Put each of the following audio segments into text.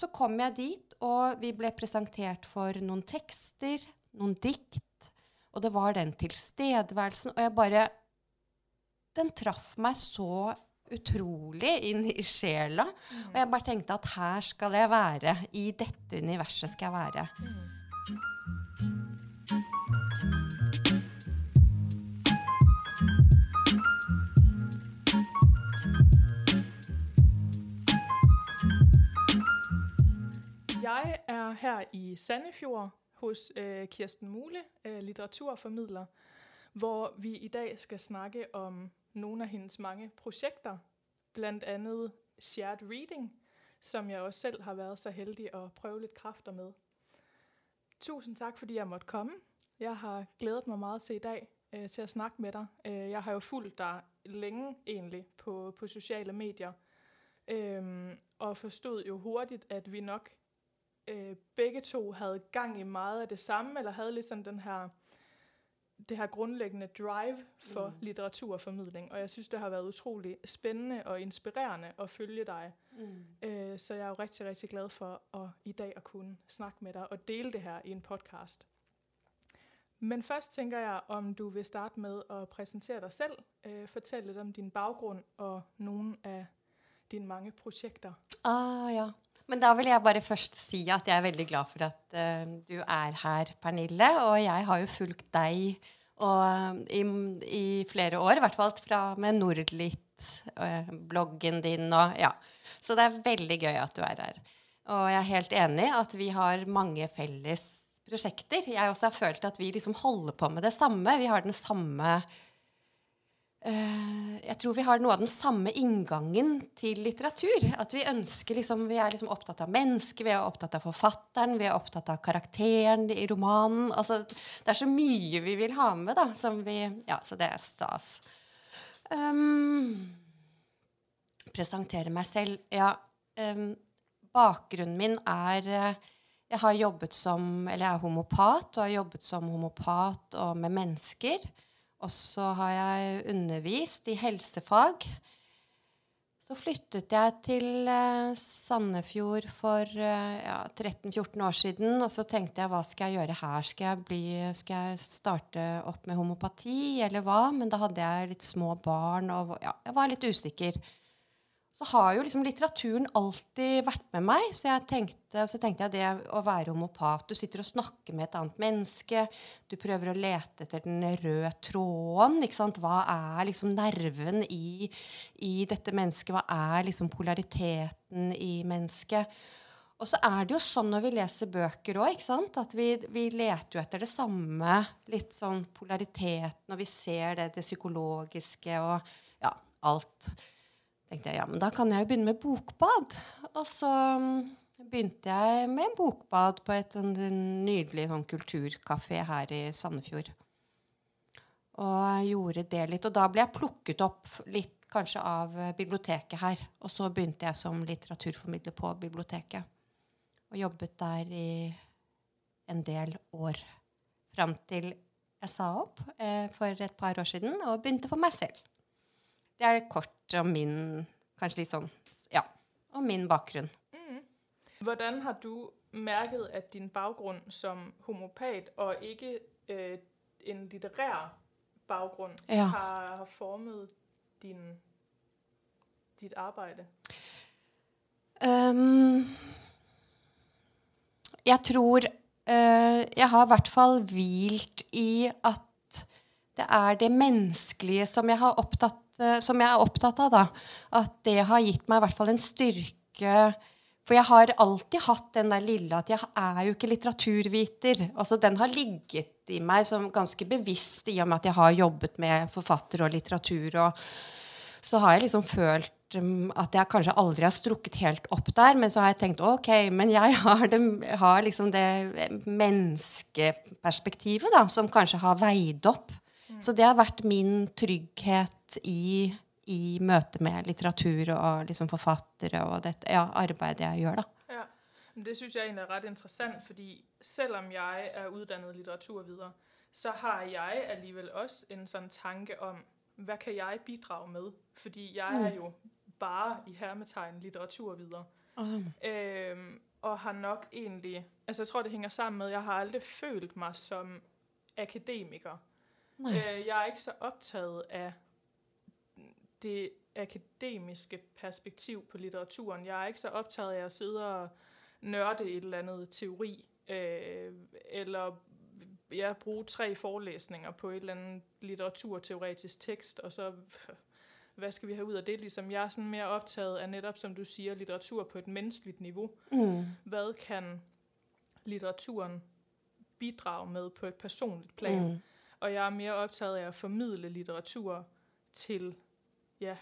så kom jeg dit, og vi ble presentert for noen tekster, noen dikt, og det var den tilstedeværelsen, og jeg bare Den traff meg så utrolig inn i sjela. Og jeg bare tenkte at her skal jeg være. I dette universet skal jeg være. Jeg er her i Sandefjord hos øh, Kirsten Mule, øh, litteraturformidler, hvor vi i dag skal snakke om noen av hendes mange projekter, bl.a. Shared Reading, som jeg også selv har vært så heldig å prøve litt kræfter med. Tusen tak, fordi jeg måtte komme. Jeg har glædet meg mye til i dag øh, til å snakke med deg. Øh, jeg har jo fulgt deg lenge egentlig på, på sociale medier, øh, og forstod jo hurtigt, at vi nok øh, begge to havde gang i meget af det samme, eller havde ligesom den her, det her grundlæggende drive for mm. litteraturformidling. Og jeg synes, det har været utrolig spændende og inspirerende at følge dig. Mm. Øh, så jeg er jo rigtig, rigtig glad for at i dag at kunne snakke med dig og dele det her i en podcast. Men først tænker jeg, om du vil starte med at præsentere dig selv, øh, fortælle lidt om din baggrund og nogle af dine mange projekter. Ah, ja. Men da vil jeg bare først si at jeg er veldig glad for at uh, du er her, Pernille. Og jeg har jo fulgt deg og, i, i, flere år, i hvert fall fra, med Nordlitt, uh, bloggen din og ja. Så det er veldig gøy at du er her. Og jeg er helt enig at vi har mange felles prosjekter. Jeg også har følt at vi liksom holder på med det samme. Vi har den samme Uh, jeg tror vi har noe av den samme inngangen til litteratur. At vi ønsker liksom, Vi er liksom opptatt av mennesket, vi er opptatt av forfatteren, vi er opptatt av karakteren i romanen. Altså, det er så mye vi vil ha med, da. Som vi, ja, så det er stas. Um, presentere meg selv. Ja. Um, bakgrunnen min er uh, Jeg har jobbet som Eller jeg er homopat og har jobbet som homopat og med mennesker. Og så har jeg undervist i helsefag. Så flyttet jeg til eh, Sandefjord for eh, ja, 13-14 år siden. Og så tenkte jeg hva skal jeg gjøre her? Skal jeg, bli, skal jeg, starte opp med homopati, eller hva? Men da hadde jeg litt små barn, og ja, jeg var litt usikker så har jo liksom litteraturen alltid vært med meg. Så, jeg tenkte, så tenkte jeg det å være homopat Du sitter og snakker med et annet menneske. Du prøver å lete etter den røde tråden. ikke sant? Hva er liksom nerven i, i dette mennesket? Hva er liksom polariteten i mennesket? Og så er det jo sånn når vi leser bøker òg, at vi, vi, leter jo etter det samme. Litt sånn polariteten, og vi ser det, det psykologiske og ja, alt tenkte jeg ja, men da kan jeg jo begynne med bokbad. Og så mm, begynte jeg med bokbad på et sånn nydelig sånn kulturkafé her i Sandefjord. Og gjorde det litt. Og da ble jeg plukket opp litt kanskje av biblioteket her. Og så begynte jeg som litteraturformidler på biblioteket. Og jobbet der i en del år. Fram til jeg sa opp eh, for et par år siden og begynte for meg selv. Det er kort om min Kanskje litt sånn Ja. Om min bakgrunn. Mm. Hvordan har du merket at din bakgrunn som homopat og ikke eh, en litterær bakgrunn ja. har, har, formet din, ditt arbeid? Um, jeg tror uh, Jeg har i hvert fall hvilt i at det er det menneskelige som jeg har opptatt som jeg er opptatt av, da, at det har gitt meg i hvert fall en styrke For jeg har alltid hatt den der lille at jeg er jo ikke litteraturviter. Altså, den har ligget i meg som ganske bevisst i og med at jeg har jobbet med forfatter og litteratur. og så har jeg liksom følt um, at jeg kanskje aldri har strukket helt opp der. Men så har jeg tenkt ok, men jeg har, det, har liksom det menneskeperspektivet da, som kanskje har veid opp. Mm. Så det har vært min trygghet i, i møte med litteratur og liksom forfattere og det ja, arbeidet jeg gjør. da. Ja. Det syns jeg egentlig er rett interessant, fordi selv om jeg er utdannet litteraturvider, så har jeg allikevel også en sånn tanke om hva kan jeg bidra med? Fordi jeg er mm. jo bare i hermetegn litteraturvider. Um. Øhm, og har nok egentlig... Altså, jeg tror, det henger sammen med, at jeg har aldri følt meg som akademiker. Nei. Øh, jeg er ikke så optaget af det akademiske perspektiv på litteraturen. Jeg er ikke så optaget af at sidde og nørde et eller andet teori, øh, eller ja, bruge tre forelæsninger på et eller andet litteraturteoretisk tekst, og så hvad skal vi have ud af det? Ligesom jeg er sådan mere optaget af netop, som du siger, litteratur på et menneskeligt niveau. Mm. Hvad kan litteraturen bidrage med på et personligt plan? Mm. Og jeg er mere optaget af at formidle litteratur til ja,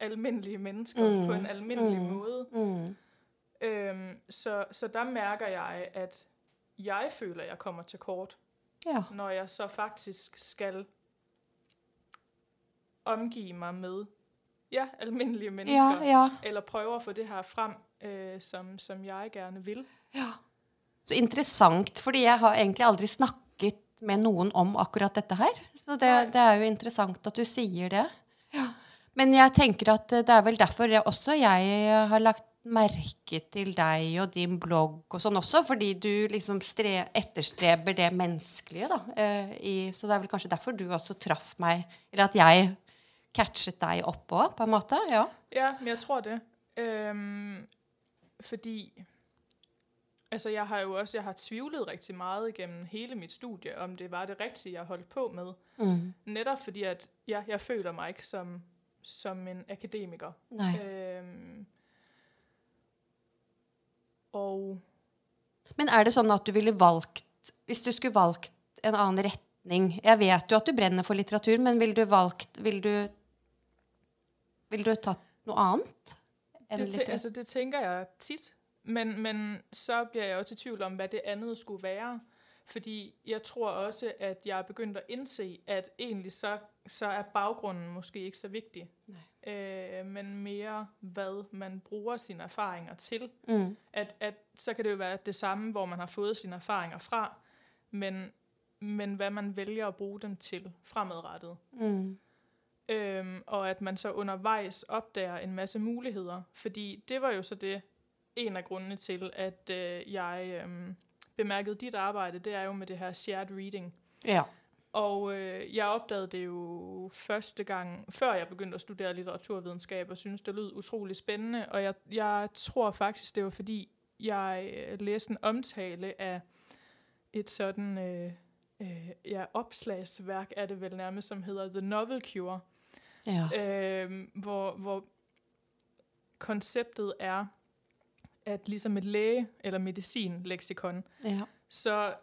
almindelige mennesker Mm. på en almindelig Mm. mm. måde. Mm. Øhm, så, så der mærker jeg, at jeg føler, at jeg kommer til kort, Ja. når jeg så faktisk skal omgive mig med ja, almindelige mennesker. Ja, ja. Eller prøve at få det her frem, øh, som, som jeg gerne vil. Ja. Så interessant, fordi jeg har egentlig aldri snakket med noen om akkurat dette her. Så det, det er jo interessant at du sier det. Ja. Men jeg tenker at eh, det er vel derfor jeg, også jeg har lagt merke til deg og din blogg og sånn også, fordi du liksom stre, etterstreber det menneskelige, da. Uh, i, så det er vel kanskje derfor du også traff meg, eller at jeg catchet deg opp òg, på en måte. Ja. Ja, men jeg tror det. Um, fordi altså jeg har jo også jeg har tvivlet rigtig meget igennem hele mit studie, om det var det rigtige, jeg holdt på med. Mm. Netop fordi, at ja, jeg føler mig ikke som, som en akademiker. Nej. Øhm, og Men er det sånn at du ville valgt Hvis du skulle valgt en annen retning Jeg vet jo at du brenner for litteratur, men ville du valgt Ville du Ville du noe annet? enn det, altså, det tænker jeg tit, men, men så bliver jeg også i tvivl om, hvad det andet skulle være. Fordi jeg tror også, at jeg er begyndt at indse, at egentlig så, så er baggrunden måske ikke så vigtig. Øh, men mere, hvad man bruger sine erfaringer til. Mm. At, at så kan det jo være det samme, hvor man har fået sine erfaringer fra, men, men hvad man vælger at bruge dem til fremadrettet. Mm. Øhm, og at man så undervejs opdager en masse muligheder. Fordi det var jo så det, en af grundene til, at øh, jeg øh, bemærkede dit arbejde, det er jo med det her shared reading. Ja. Og øh, jeg opdagede det jo første gang, før jeg begyndte at studere litteraturvidenskab, og synes det lød utrolig spændende. Og jeg, jeg tror faktisk, det var fordi, jeg øh, læste en omtale af et sådan øh, øh, ja, opslagsværk, er det vel nærmest, som hedder The Novel Cure. ja. Øh, hvor, hvor konceptet er, at ligesom et læge- eller medicin-leksikon, ja. så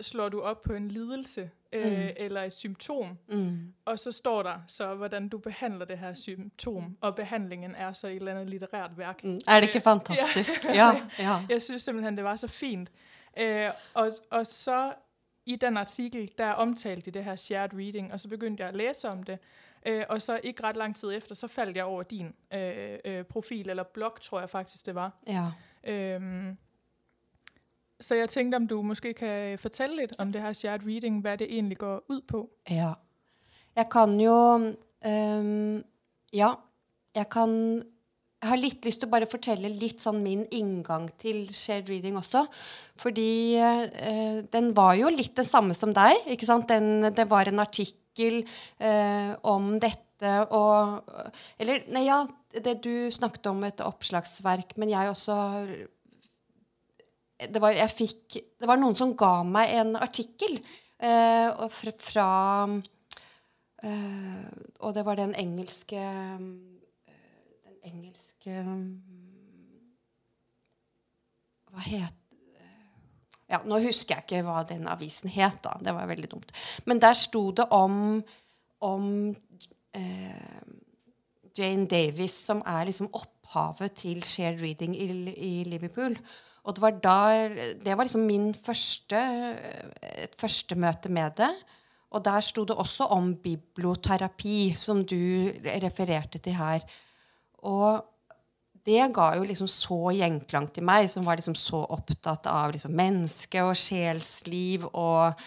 slår du op på en lidelse øh, Mm. eller et symptom, Mm. og så står der så, hvordan du behandler det her symptom, og behandlingen er så et eller andet litterært værk. Mm. Er det ikke Øh, fantastisk? Ja. ja. Jeg synes simpelthen, det var så fint. Øh, og, og så i den artikel, der omtalte de det her shared reading, og så begyndte jeg at læse om det. Øh, og så ikke ret lang tid efter, så faldt jeg over din øh, øh, profil, eller blog, tror jeg faktisk, det var. ja. Øhm, så jeg tænkte, om du måske kan fortælle lidt om det her shared reading, hvad det egentlig går ud på. Ja. Jeg kan jo Øhm, Ja, jeg kan Jeg har litt lyst til å bare fortelle litt sånn min inngang til shared reading også. Fordi øh, den var jo litt den samme som deg. ikke sant? Den, det var en artikkel eh, om dette og Eller, nei, ja, det du snakket om et oppslagsverk, men jeg også det var, jeg fikk, det var noen som ga meg en artikkel eh, fra, fra eh, Og det var den engelske Den engelske Hva het ja, Nå husker jeg ikke hva den avisen het. da, Det var veldig dumt. Men der sto det om, om eh, Jane Davis, som er liksom opphavet til shared reading i, i Liverpool. Og det var, da, det var liksom min første, første møte med det. Og der sto det også om biblioterapi, som du refererte til her. Og det ga jo liksom så gjenklang til meg, som var liksom så opptatt av liksom menneske og sjelsliv og,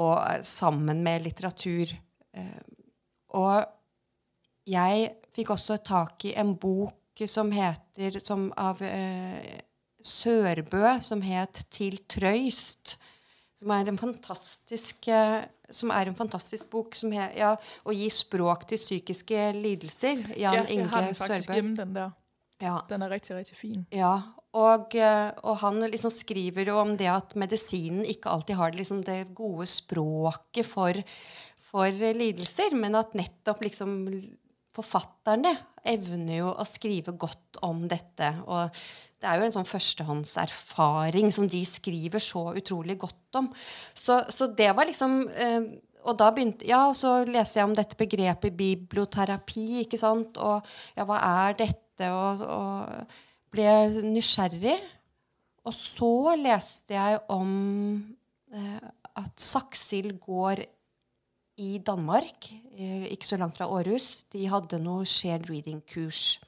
og sammen med litteratur. Eh, og jeg fikk også tak i en bok som heter som av eh, Sørbø som het 'Til trøyst'. Som er en fantastisk, eh, som er en fantastisk bok som heter, ja, 'Å gi språk til psykiske lidelser'. Jan ja, Inge Sørbø. Ja, Den er riktig, riktig fin. ja. Og, eh, og han liksom skriver jo om det at medisinen ikke alltid har det, liksom det gode språket for, for lidelser, men at nettopp liksom forfatterne evner jo å skrive godt om dette. Og det er jo en sånn førstehåndserfaring som de skriver så utrolig godt om. Så, så det var liksom eh, og da begynte, ja, og så leser jeg om dette begrepet biblioterapi. ikke sant? Og ja, hva er dette? Og, og ble nysgjerrig. Og så leste jeg om eh, at Saksild gård i Danmark, eh, ikke så langt fra Århus, de hadde noe shared reading-kurs.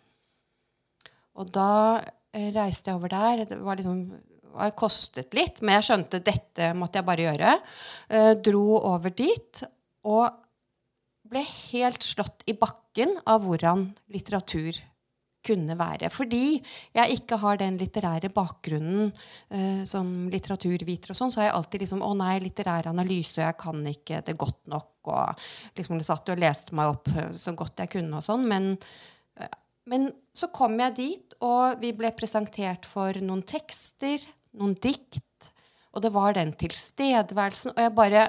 Og da eh, reiste jeg over der. Det var liksom det kostet litt, men jeg skjønte dette måtte jeg bare gjøre. Eh, dro over dit og ble helt slått i bakken av hvordan litteratur kunne være. Fordi jeg ikke har den litterære bakgrunnen uh, som litteraturviter, og sånn, så har jeg alltid liksom Å nei, litterær analyse, og jeg kan ikke det godt nok. Og liksom satt og leste meg opp eh, så godt jeg kunne og sånn. Men, uh, men så kom jeg dit, og vi ble presentert for noen tekster, noen dikt, og det var den tilstedeværelsen, og jeg bare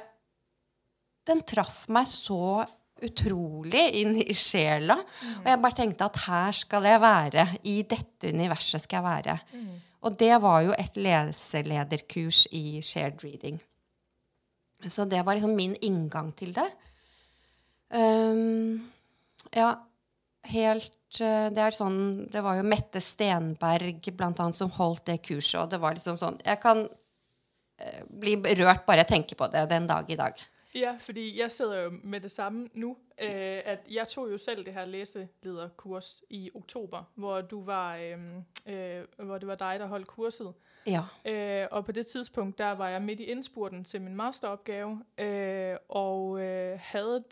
Den traff meg så utrolig inn i sjela. Og jeg bare tenkte at her skal jeg være. I dette universet skal jeg være. Og det var jo et leselederkurs i shared reading. Så det var liksom min inngang til det. Um, ja, helt uh, Det er sånn Det var jo Mette Stenberg blant annet som holdt det kurset, og det var liksom sånn Jeg kan uh, bli rørt bare jeg tenker på det den dag i dag. Ja, fordi jeg sidder jo med det samme nu, øh, at jeg tog jo selv det her læselederkurs i oktober, hvor du var, øh, øh, hvor det var dig, der holdt kurset. Ja. Øh, og på det tidspunkt, der var jeg midt i indspurten til min masteropgave, øh, og øh, havde,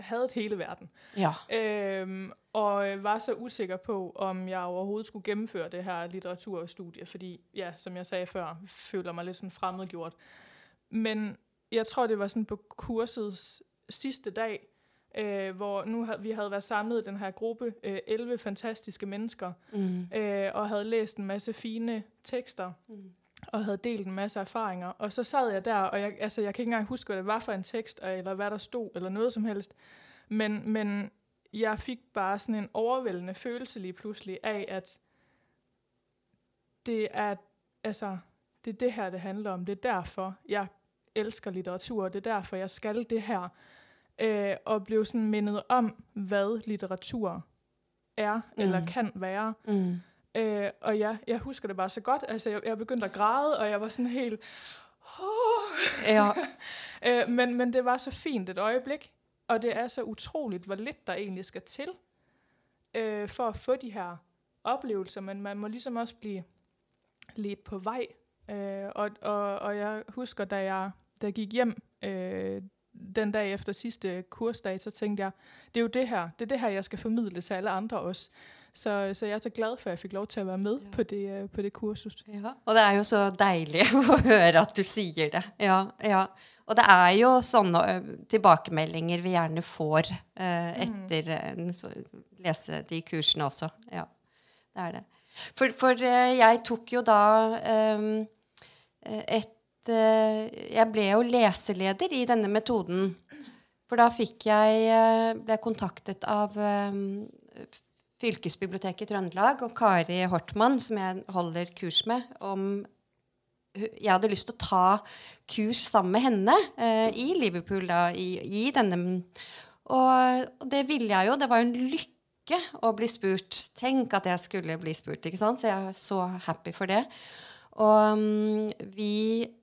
havde hele verden. Ja. Øhm, og øh, var så usikker på, om jeg overhovedet skulle gennemføre det her litteraturstudie, fordi, ja, som jeg sagde før, føler mig lidt sådan fremmedgjort. Men jeg tror, det var sådan på kursets sidste dag, øh, hvor nu havde, vi havde været samlet i den her gruppe, øh, 11 fantastiske mennesker, Mm. øh, og havde læst en masse fine tekster, Mm. og havde delt en masse erfaringer. Og så sad jeg der, og jeg, altså, jeg kan ikke engang huske, hvad det var for en tekst, eller hvad der stod, eller noget som helst. Men, men jeg fik bare sådan en overvældende følelse lige pludselig af, at det er, altså, det er det her, det handler om. Det er derfor, jeg elsker litteratur, og det er derfor, jeg skal det her. Øh, og blev sådan mindet om, hvad litteratur er, mm. eller kan være. Mm. Øh, og ja, jeg husker det bare så godt. Altså, jeg, jeg begyndte at græde, og jeg var sådan helt... Ja. øh, men, men det var så fint et øjeblik, og det er så utroligt, hvor lidt der egentlig skal til øh, for at få de her oplevelser. Men man må ligesom også blive lidt på vej. Øh, og, og, og jeg husker, da jeg, da jeg gik hjem øh, den dag efter sidste kursdag, så tænkte jeg, det er jo det her, det er det her, jeg skal formidle til alle andre også. Så, så jeg er så glad for, at jeg fikk lov til å være med Ja. på, det, øh, på det kursus. Ja, og det er jo så deilig å høre at du sier det. Ja, ja. Og det er jo sånne tilbakemeldinger vi gjerne får eh, etter å så, lese de kursene også. Ja, det er det. For, for jeg tok jo da eh, et Jeg ble jo leseleder i denne metoden. For da fikk jeg eh, ble kontaktet av Fylkesbiblioteket i Trøndelag og Kari Hortmann, som jeg holder kurs med, om jeg hadde lyst til å ta kurs sammen med henne eh, i Liverpool. Da, i, i denne, og, det ville jeg jo. Det var jo en lykke å bli spurt. Tenk at jeg skulle bli spurt. ikke sant? Så jeg er så happy for det. Og mm, vi eh,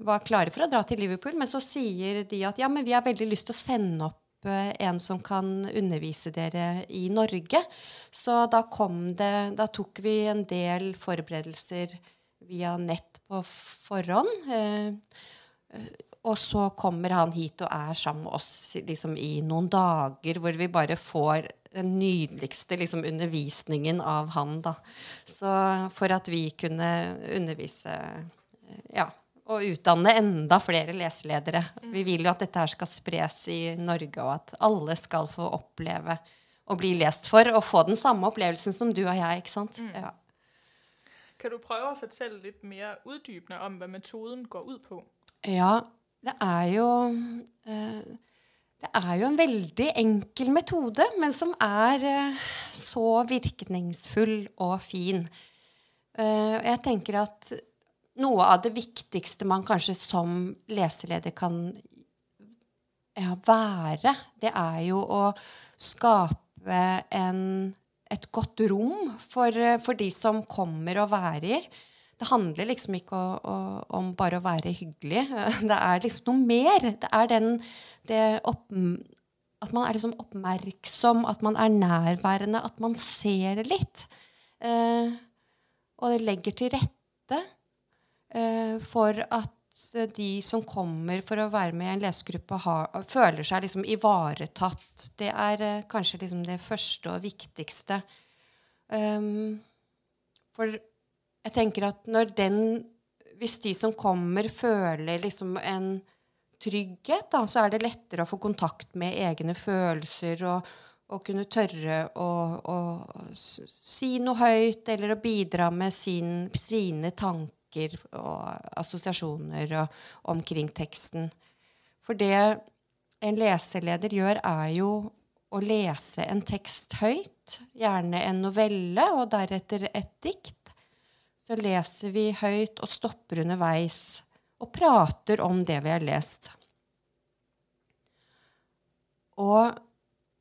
var klare for å dra til Liverpool, men så sier de at ja, men vi har veldig lyst til å sende opp eh, en som kan undervise dere i Norge. Så da kom det Da tok vi en del forberedelser via nett på forhånd. Eh, eh, og så kommer han hit og er sammen med oss liksom, i noen dager hvor vi bare får den nydeligste liksom, undervisningen av han. Da. Så for at vi kunne undervise ja, og utdanne enda flere leseledere. Vi vil jo at dette her skal spres i Norge, og at alle skal få oppleve å bli lest for og få den samme opplevelsen som du og jeg. ikke sant? Ja. Kan du prøve å fortelle litt mer utdypende om hva metoden går ut på? Ja, det er jo eh, Det er jo en veldig enkel metode, men som er eh, så virkningsfull og fin. Eh, jeg tenker at noe av det viktigste man kanskje som leseleder kan ja, være, det er jo å skape en, et godt rom for, for, de som kommer og være i. Det handler liksom ikke å, å, om bare å være hyggelig. Det er liksom noe mer. Det er den det opp, At man er liksom oppmerksom, at man er nærværende, at man ser litt. Eh, og legger til rette for at de som kommer for å være med i en lesegruppe, har, føler seg liksom ivaretatt. Det er eh, kanskje liksom det første og viktigste. Um, for jeg tenker at når den Hvis de som kommer, føler liksom en trygghet, da, så er det lettere å få kontakt med egne følelser og, og kunne tørre å, å, si noe høyt eller å bidra med sin, sine tanker og assosiasjoner og, omkring teksten. For det en leseleder gjør, er jo å lese en tekst høyt, gjerne en novelle, og deretter et dikt så leser vi høyt og stopper underveis og prater om det vi har lest. Og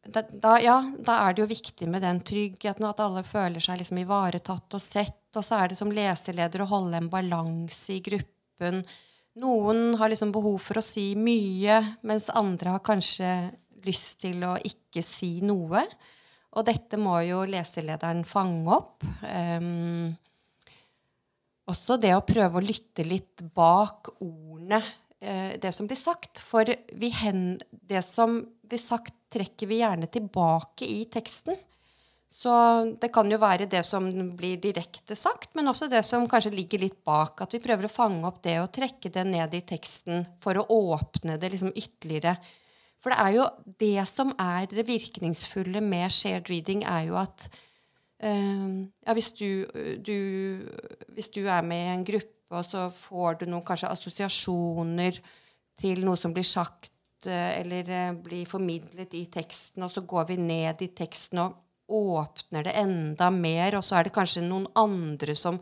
da, ja, da er det jo viktig med den tryggheten, at alle føler seg liksom ivaretatt og sett. Og så er det som leseleder å holde en balanse i gruppen. Noen har liksom behov for å si mye, mens andre har kanskje lyst til å ikke si noe. Og dette må jo leselederen fange opp. Um, også det å prøve å lytte litt bak ordene, uh, det som blir sagt. For hen, det som blir sagt, trekker vi gjerne tilbake i teksten. Så det kan jo være det som blir direkte sagt, men også det som kanskje ligger litt bak. At vi prøver å fange opp det og trekke det ned i teksten for å åpne det liksom ytterligere. For det er jo det som er det virkningsfulle med shared reading, er jo at øh, ja, hvis du, du, hvis du, er med i en gruppe, og så får du noen kanskje assosiasjoner til noe som blir sagt uh, eller uh, blir formidlet i teksten, og så går vi ned i teksten og åpner det enda mer, og så er det kanskje noen andre som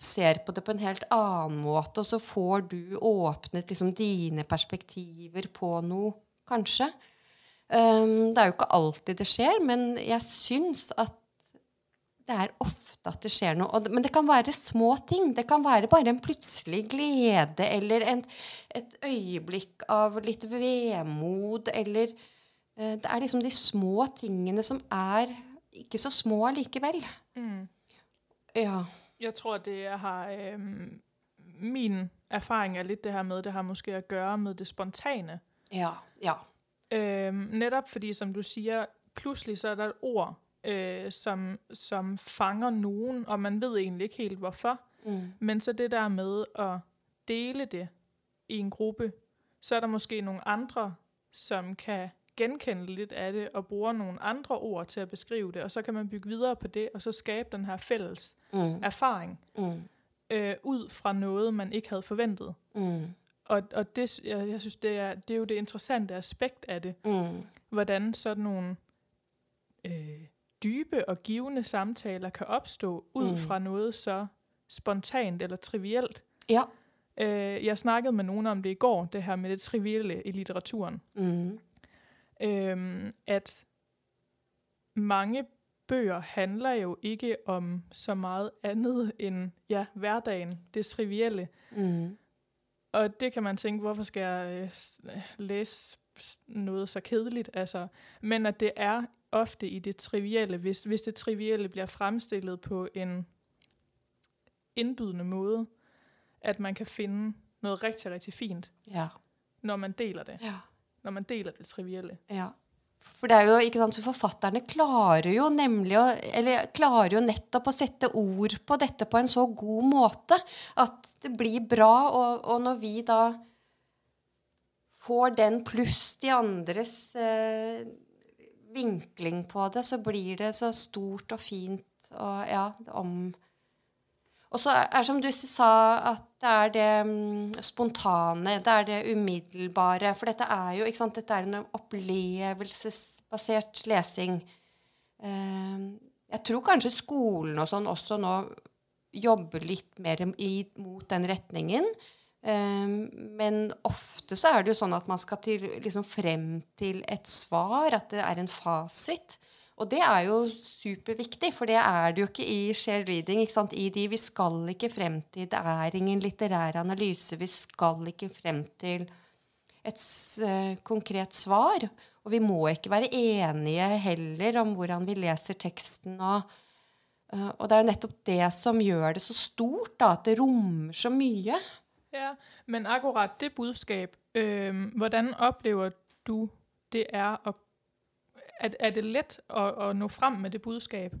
ser på det på en helt annen måte, og så får du åpnet liksom, dine perspektiver på noe, kanskje. Um, det er jo ikke alltid det skjer, men jeg syns at det er ofte at det skjer noe. men det kan være små ting. Det kan være bare en plutselig glede eller en, et øyeblikk av litt vemod eller uh, Det er liksom de små tingene som er ikke så små allikevel. Mm. Ja. Jeg tror det har um, Min erfaring er litt det her med det har måske å gjøre med det spontane. Ja, ja. Um, nettopp fordi, som du sier, plutselig så er det et ord øh, som, som fanger noen, og man vet egentlig ikke helt hvorfor. Mm. Men så det der med å dele det i en gruppe, så er det måske noen andre som kan genkende af det og bruker noen andre ord til å beskrive det. Og så kan man bygge videre på det og så skabe den her fælles mm. erfaring mm. Øh, ut fra noe man ikke hadde forventet. Mm. Og, og det, jeg, jeg synes, det er, det er, jo det interessante aspekt av det. Mm. Hvordan sådan nogle øh, dybe og givende samtaler kan opstå ud mm. fra noget så spontant eller trivielt. Ja. Øh, jeg snakkede med nogen om det i går, det her med det trivielle i litteraturen. Mm. Øh, at mange bøger handler jo ikke om så meget andet end ja, hverdagen, det trivielle. Mm. Og det kan man tænke, hvorfor skal jeg øh, læse noget så kedeligt? Altså, men at det er ofte i det trivielle, hvis, hvis det trivielle blir fremstillet på en indbydende måte, at man kan finne noe riktig, riktig fint. Ja. når man deler det. Ja. Når man deler det trivielle. Ja. For det er jo, ikke sant, forfatterne klarer jo nemlig å, eller klarer jo nettopp å sette ord på dette på en så god måte at det blir bra. Og, og når vi da får den pluss de andres eh, vinkling på det, så blir det så stort og fint og ja, om Og så er som du sa, at det er det mm, spontane, det er det umiddelbare. For dette er jo sant, dette er en opplevelsesbasert lesing. Eh, jeg tror kanskje skolen og sånn også nå jobber litt mer i, mot den retningen. Um, men ofte så er det jo sånn at man skal til, liksom frem til et svar, at det er en fasit. Og det er jo superviktig, for det er det jo ikke i share reading. ikke sant? I de, Vi skal ikke frem til Det er ingen litterær analyse. Vi skal ikke frem til et uh, konkret svar. Og vi må ikke være enige heller om hvordan vi leser teksten. Og, uh, og det er jo nettopp det som gjør det så stort, da, at det rommer så mye. Ja, men akkurat det budskap, øh, hvordan opplever du det er at er, er det lett å, at nå frem med det budskap?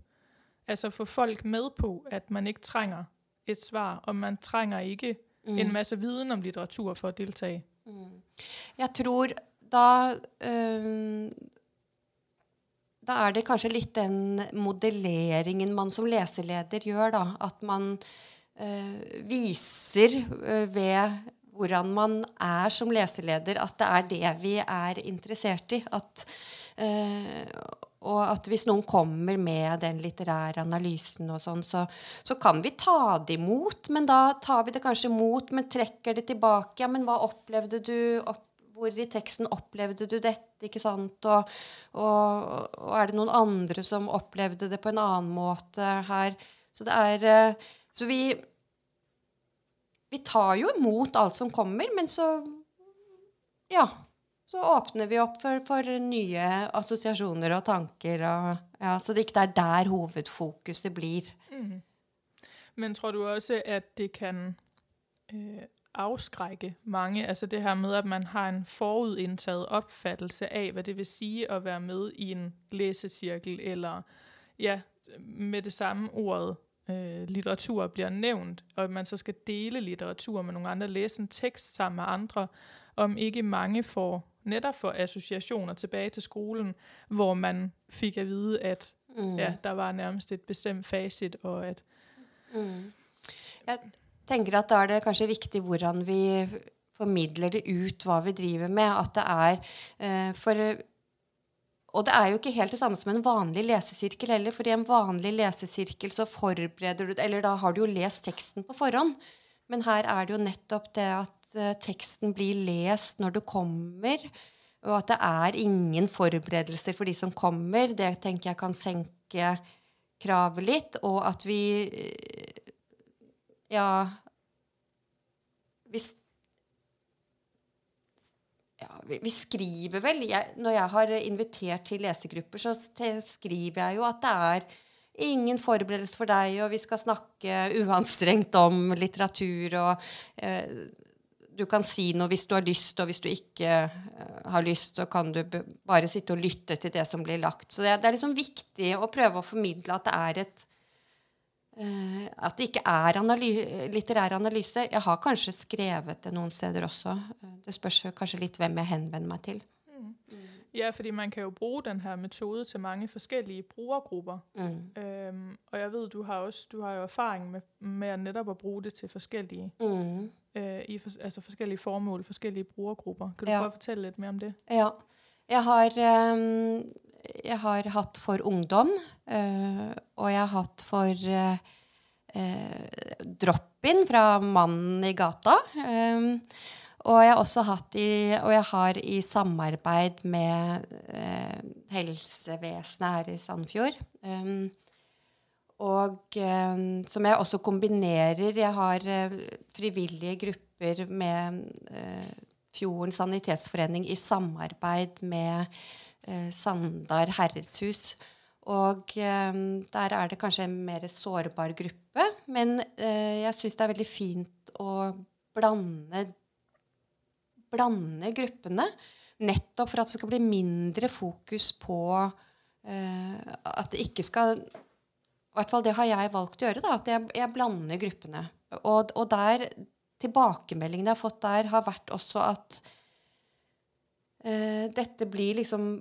Altså få folk med på at man ikke trenger et svar, og man trenger ikke mm. en masse viden om litteratur for å deltage? Mm. Jeg tror da øh, Da er det kanskje litt den modelleringen man som leseleder gjør, da. At man øh, viser øh, ved hvordan man er som leseleder, at det er det vi er interessert i. At og at hvis noen kommer med den litterære analysen, og sånn, så, så, kan vi ta det imot. Men da tar vi det kanskje imot, men trekker det tilbake. Ja, men hva opplevde du? Opp, hvor i teksten opplevde du dette? ikke sant? Og, og, og, er det noen andre som opplevde det på en annen måte her? Så det er uh, Så vi Vi tar jo imot alt som kommer, men så Ja så åpner vi opp for, for nye assosiasjoner og tanker. Og, ja, så det ikke er der hovedfokuset blir. Mm. Men tror du også at det kan øh, avskrekke mange? Altså det her med at man har en forutinntatt oppfattelse av hva det vil si å være med i en lesesirkel, eller ja, med det samme ordet øh, litteratur blir nevnt, og at man så skal dele litteratur med noen andre, lese en tekst sammen med andre, om ikke mange får netop for associationer tilbage til skolen, hvor man fikk at vide, at mm. ja, der var nærmest et bestemt facit, og at mm. Jeg tenker at da er det kanskje viktig hvordan vi formidler det ut, hva vi driver med. At det er eh, for og det er jo ikke helt det samme som en vanlig lesesirkel heller. For i en vanlig lesesirkel så forbereder du Eller da har du jo lest teksten på forhånd. Men her er det jo nettopp det at uh, teksten blir lest når du kommer, og at det er ingen forberedelser for de som kommer. Det tenker jeg kan senke kravet litt, og at vi uh, Ja Hvis ja, vi, vi, skriver vel jeg, Når jeg har invitert til lesegrupper, så skriver jeg jo at det er ingen forberedelse for deg, og vi skal snakke uanstrengt om litteratur. og eh, du kan si noe hvis du har lyst, og hvis du ikke uh, har lyst, så kan du bare sitte og lytte til det som blir lagt. Så det, det er liksom viktig å prøve å formidle at det er et uh, At det ikke er analy litterær analyse. Jeg har kanskje skrevet det noen steder også. Uh, det spørs kanskje litt hvem jeg henvender meg til. Ja, fordi man kan jo bruge den her metode til mange forskellige brugergrupper. Mm. Øhm, og jeg ved, du har også du har jo erfaring med, med netop at bruge det til forskellige, mm. øh, i for, altså forskellige formål, forskellige brugergrupper. Kan du ja. prøve å fortelle litt mer om det? Ja. Jeg har, um, jeg har hatt for ungdom, øh, og jeg har hatt for uh, uh, drop-in fra mannen i gata. Um, og jeg, også hatt i, og jeg har i samarbeid med eh, helsevesenet her i Sandfjord um, Og eh, som jeg også kombinerer Jeg har eh, frivillige grupper med uh, Fjorden sanitetsforening i samarbeid med uh, Sandar herredshus. Og um, der er det kanskje en mer sårbar gruppe. Men jeg syns det er veldig fint å blande blande gruppene. Nettopp for at det skal bli mindre fokus på eh, at det ikke skal I hvert fall det har jeg valgt å gjøre. da, At jeg, jeg blander gruppene. Og, og der tilbakemeldingene jeg har fått der, har vært også at eh, dette blir liksom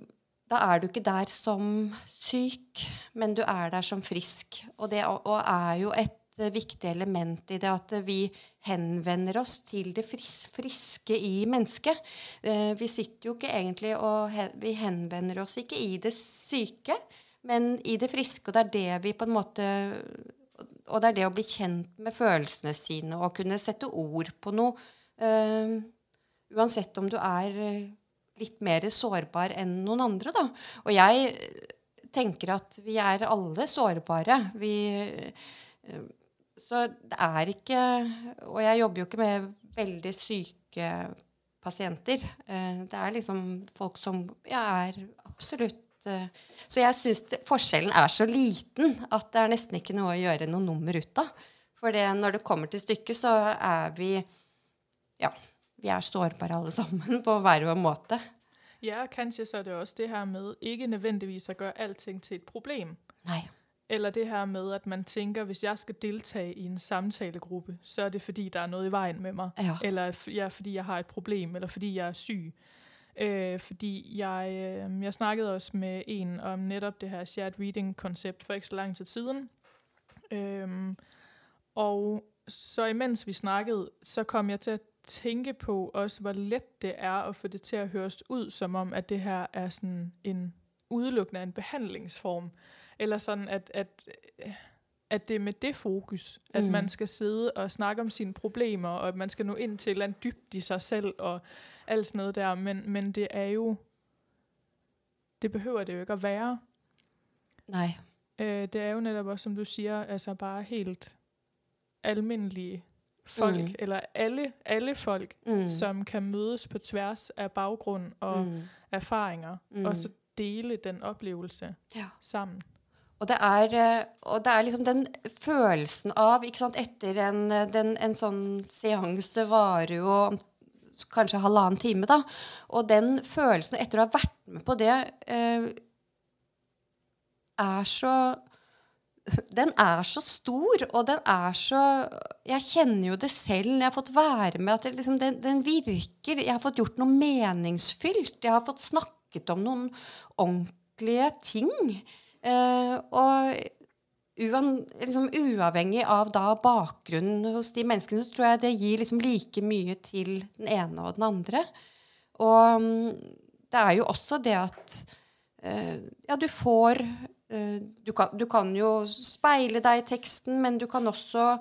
Da er du ikke der som syk, men du er der som frisk. Og det og, er jo et viktig element i det at vi henvender oss til det fris, friske i mennesket. Eh, vi sitter jo ikke egentlig og vi henvender oss ikke i det syke, men i det friske. Og det er det vi på en måte Og det er det å bli kjent med følelsene sine og kunne sette ord på noe. eh, uansett om du er eh, litt mer sårbar enn noen andre, da. Og jeg eh, tenker at vi er alle sårbare. Vi eh, Så det er ikke Og jeg jobber jo ikke med veldig syke pasienter. Eh, Det er liksom folk som ja, er absolutt eh, Så jeg syns forskjellen er så liten at det er nesten ikke noe å gjøre noe nummer ut av. For det, når det kommer til stykket, så er vi Ja, vi er sårbare alle sammen på hver vår måte. Ja, kanskje så er det også det her med ikke nødvendigvis å gjøre allting til et problem. Nei. Eller det her med, at man tænker, hvis jeg skal deltage i en samtalegruppe, så er det fordi, der er noget i vejen med mig. Ja. Eller ja, fordi jeg har et problem, eller fordi jeg er syg. Øh, fordi jeg, øh, jeg snakkede også med en om netop det her shared reading-koncept for ikke så lang tid siden. Øh, og så imens vi snakkede, så kom jeg til at tænke på også, hvor let det er at få det til at høres ud, som om, at det her er sådan en udelukkende en behandlingsform. Eller sådan, at, at, at det er med det fokus, at Mm. man skal sidde og snakke om sine problemer, og at man skal nå ind til et eller andet dybt i sig selv, og alt sådan noget der. Men, men det er jo, det behøver det jo ikke at være. Nei. Øh, det er jo netop også, som du siger, altså bare helt almindelige folk, Mm. eller alle, alle folk, Mm. som kan mødes på tværs af baggrund og mm. erfaringer, mm. og så dele den oplevelse Ja. sammen. Og det, er, eh, og det er liksom den følelsen av sant, Etter en, den, en sånn seanse varer jo kanskje halvannen time, da. Og den følelsen etter å ha vært med på det, eh, er så Den er så stor, og den er så Jeg kjenner jo det selv når jeg har fått være med. at liksom, den, den virker. Jeg har fått gjort noe meningsfylt. Jeg har fått snakket om noen ordentlige ting. Eh, og liksom, uavhengig av da bakgrunnen hos de menneskene, så tror jeg det gir liksom like mye til den ene og den andre. Og mm, det er jo også det at eh, Ja, du får eh, du, kan, du kan jo speile deg i teksten, men du kan også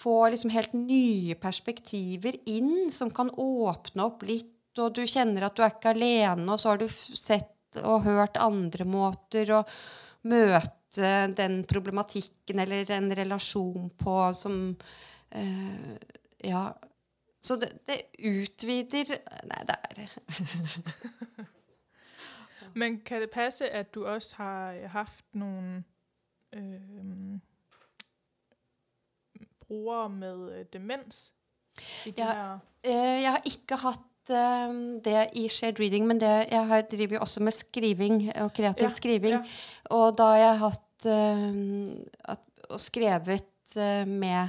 få liksom helt nye perspektiver inn som kan åpne opp litt, og du kjenner at du er ikke alene, og så har du sett og hørt andre måter å møte den problematikken eller en relasjon på som uh, Ja. Så det, det utvider Nei, det er Men kan det passe, at du også har hatt haft nogle øh, brukere med øh, demens? Ja. Eh, Jeg har ikke hatt det i shared reading, men det, jeg har, driver jo også med skriving og kreativ Ja, skriving. ja. Og da har jeg hatt uh, at, og skrevet uh, med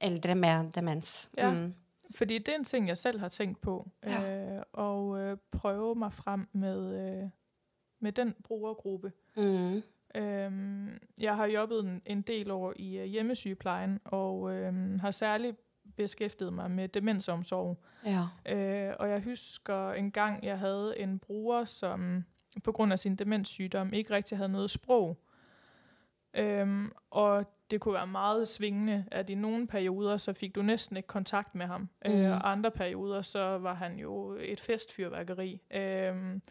eldre med demens. Ja. Mm. Fordi det er en ting, jeg selv har tenkt på. Ja. Øh, og øh, prøve meg frem med, øh, med den brugergruppe. Mm. Øhm, jeg har jobbet en, en del år i øh, hjemmesygeplejen, og har særligt beskæftiget mig med demensomsorg. Ja. Øh, og jeg husker en gang, jeg havde en bruger, som på grund af sin demenssygdom ikke rigtig havde noget sprog. Øhm, og det kunne være meget svingende, at i nogle perioder, så fik du næsten ikke kontakt med ham. Mm. Mhm. Øh, og andre perioder, så var han jo et festfyrværkeri. Øhm,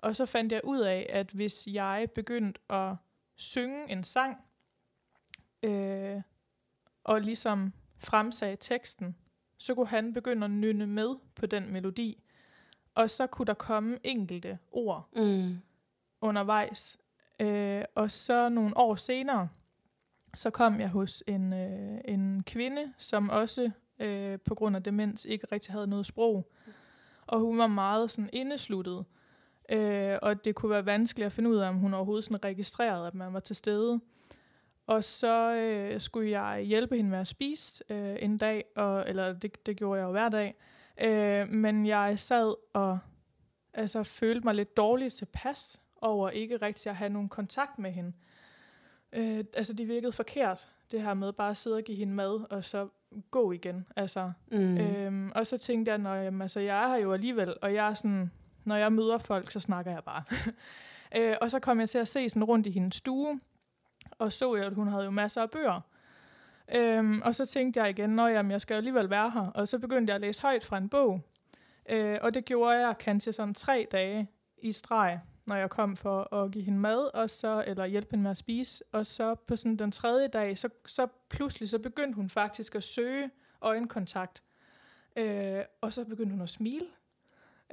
og så fandt jeg ud af, at hvis jeg begyndte at synge en sang, øh, og ligesom fremsagde teksten, så kunne han begynde at nynne med på den melodi. Og så kunne der komme enkelte ord Mm. undervejs. Øh, og så nogle år senere, så kom jeg hos en, øh, en kvinde, som også øh, på grund af demens ikke rigtig havde noget sprog. og hun var meget sådan indesluttet. Øh, og det kunne være vanskeligt at finde ud af, om hun overhovedet sådan registrerede, at man var til stede. Og så øh, skulle jeg hjælpe hende med at spise øh, en dag, og, eller det, det gjorde jeg jo hver dag. Øh, men jeg sad og altså, følte mig lidt dårligt tilpas over ikke rigtig at have nogen kontakt med hende. Øh, altså, det virkede forkert, det her med bare at sidde og give hende mad, og så gå igen. Altså, mm. øhm, og så tænkte jeg, når jamen, altså, jeg er her jo alligevel, og jeg er sådan, når jeg møder folk, så snakker jeg bare. øh, og så kom jeg til at se sådan rundt i hendes stue, og så jeg, at hun havde jo masser af bøger. Øhm, og så tænkte jeg igen, at jeg skal alligevel være her. Og så begyndte jeg at læse højt fra en bog. Øh, og det gjorde jeg kanskje sådan tre dage i streg, når jeg kom for at give hende mad, og så, eller hjælpe hende med at spise. Og så på sådan den tredje dag, så, så pludselig så begyndte hun faktisk at søge øjenkontakt. Øh, og så begyndte hun at smile.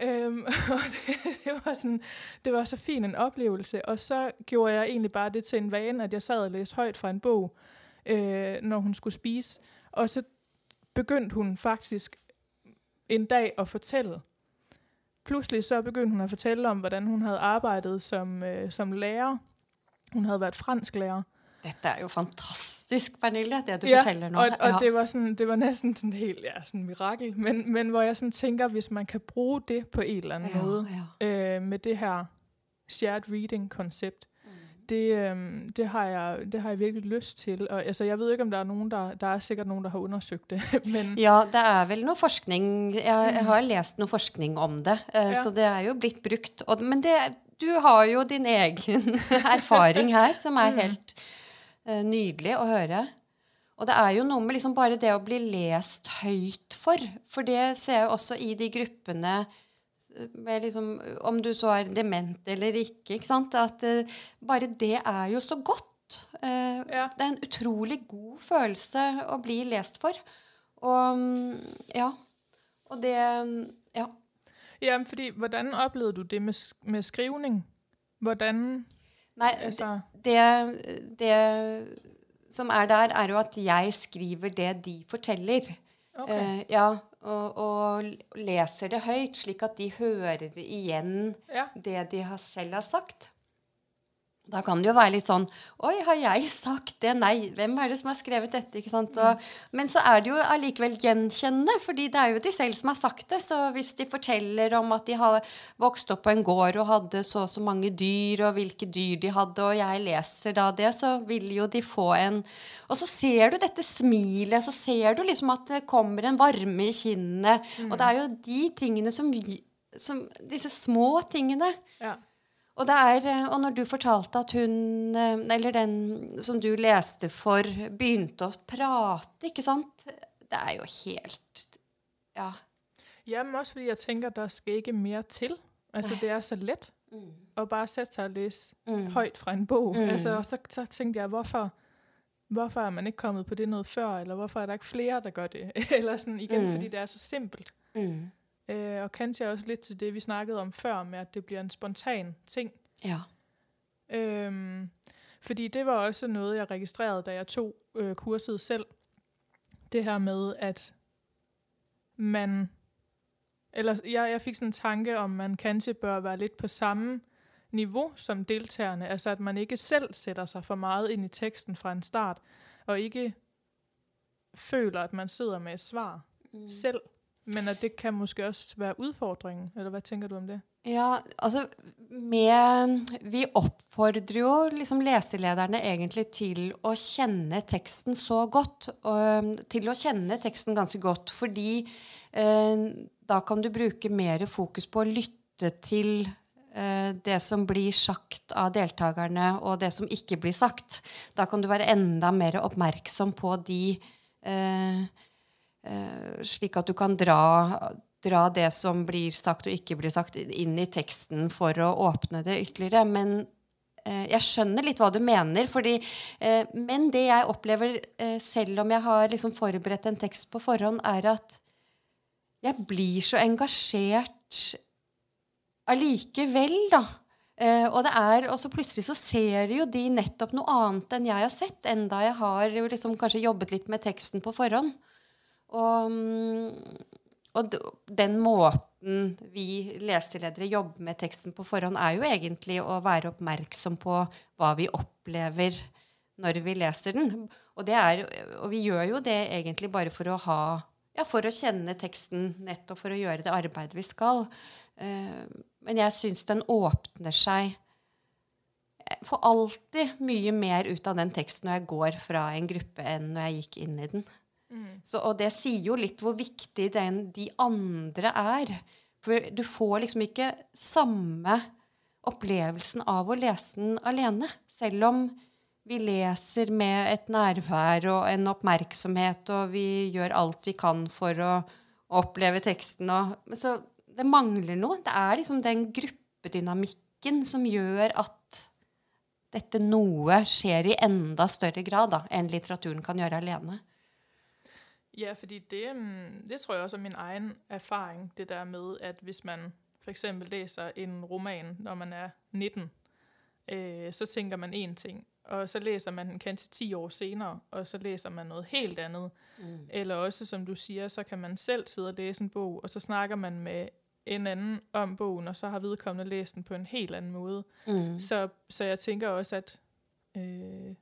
Øhm, og det, det, var sådan, det var så fin en oplevelse. Og så gjorde jeg egentlig bare det til en vane, at jeg sad og læste højt fra en bog, øh, når hun skulle spise. Og så begyndte hun faktisk en dag at fortælle. Pludselig så begyndte hun at fortælle om, hvordan hun havde arbejdet som, øh, som lærer. Hun havde været fransk lærer. Dette er jo fantastisk, Pernille, det du ja, forteller nå. Og, og ja. det, var sådan, det var næsten sådan helt ja, sådan mirakel. Men, men hvor jeg sådan tænker, hvis man kan bruge det på en eller anden ja, måde, ja. Øh, med det her shared reading-koncept, det, øhm, det, har jeg, det har jeg virkelig lyst til. Og, altså, jeg ved ikke, om der er nogen, der, der er sikkert nogen, der har undersøgt det. men ja, der er vel noe forskning. Jeg, jeg har læst noe forskning om det, uh, ja. så det er jo blitt brukt. Og, men det, du har jo din egen erfaring her, som er mm. helt nydelig å høre. Og det er jo noe med liksom bare det å bli lest høyt for. For det ser jeg også i de gruppene liksom, Om du så er dement eller ikke. ikke sant? At uh, bare det er jo så godt. Uh, ja. Det er en utrolig god følelse å bli lest for. Og um, ja. Og det Ja. Ja, fordi hvordan opplevde du det med, med skrivning? Hvordan Nei, det, det, som er der, er jo at jeg skriver det de forteller. Okay. Eh, ja, og, og, leser det høyt, slik at de hører igjen ja. det de har selv har sagt. Da kan det jo være litt sånn Oi, har jeg sagt det? Nei, hvem er det som har skrevet dette? ikke sant? Og, men så er det jo allikevel gjenkjennende, fordi det er jo de selv som har sagt det. Så hvis de forteller om at de har vokst opp på en gård og hadde så og så mange dyr, og hvilke dyr de hadde, og jeg leser da det, så vil jo de få en Og så ser du dette smilet, så ser du liksom at det kommer en varme i kinnene. Mm. Og det er jo de tingene som som, Disse små tingene. Ja og, er, eh, og, når du fortalte at hun, eh, eller den som du leste for, begynte å prate, ikke sant Det er jo helt Ja. Ja, men også fordi jeg tenker der skal ikke mer til. Altså, det er så lett mm. å bare sette seg og lese mm. høyt fra en bok. Mm. Altså, så, så tenkte jeg hvorfor, hvorfor er man ikke kommet på det noe før? Eller hvorfor er det ikke flere der gjør det? eller sånn igjen mm. fordi det er så simpelt. Mm. Øh, og kanskje også litt til det, vi snakket om før, med at det blir en spontan ting. Ja. Øhm, fordi det var også noe jeg registrerede, da jeg tog øh, kurset selv. Det her med, at man... Eller jeg, jeg fikk sådan en tanke om, man kanskje bør være litt på samme niveau som deltagerne. Altså at man ikke selv setter seg for meget inn i teksten fra en start, og ikke føler at man sitter med et svar mm. selv. Men at det kan måske også være utfordringen, eller hva tenker du om det? Ja, altså med, Vi oppfordrer jo liksom leselederne egentlig til å kjenne teksten så godt. Og, til å kjenne teksten ganske godt, fordi eh, da kan du bruke mer fokus på å lytte til eh, det som blir sagt av deltakerne, og det som ikke blir sagt. Da kan du være enda mer oppmerksom på de eh, slik at du kan dra, dra, det som blir sagt og ikke blir sagt, inn i teksten for å åpne det ytterligere. Men eh, jeg skjønner litt hva du mener. Fordi, eh, men det jeg opplever, selv om jeg har liksom forberedt en tekst på forhånd, er at jeg blir så engasjert allikevel, da. Og, det er, og så plutselig så ser jo de nettopp noe annet enn jeg har sett, enda jeg har liksom kanskje jobbet litt med teksten på forhånd. Og, og den måten vi leseledere jobber med teksten på forhånd, er jo egentlig å være oppmerksom på hva vi opplever når vi leser den. Og, er, og vi gjør jo det egentlig bare for å ha ja, for å kjenne teksten, nettopp for å gjøre det arbeidet vi skal. Uh, men jeg syns den åpner seg Jeg får alltid mye mer ut av den teksten når jeg går fra en gruppe, enn når jeg gikk inn i den. Mm. Så, og det sier jo litt hvor viktig den, de andre er. For du får liksom ikke samme opplevelsen av å lese den alene. Selv om vi leser med et nærvær og en oppmerksomhet, og vi gjør alt vi kan for å oppleve teksten. Og, så det mangler noe. Det er liksom den gruppedynamikken som gjør at dette noe skjer i enda større grad da, enn litteraturen kan gjøre alene. Ja, fordi det, mm, det tror jeg også er min egen erfaring, det der med at hvis man f.eks. leser en roman når man er 19, øh, så tenker man én ting og så læser man den kanskje ti år senere, og så læser man noget helt andet. Mm. Eller også, som du siger, så kan man selv sidde og læse en bog, og så snakker man med en anden om bogen, og så har vedkommende læst den på en helt anden måde. Mm. Så, så jeg tænker også, at øh,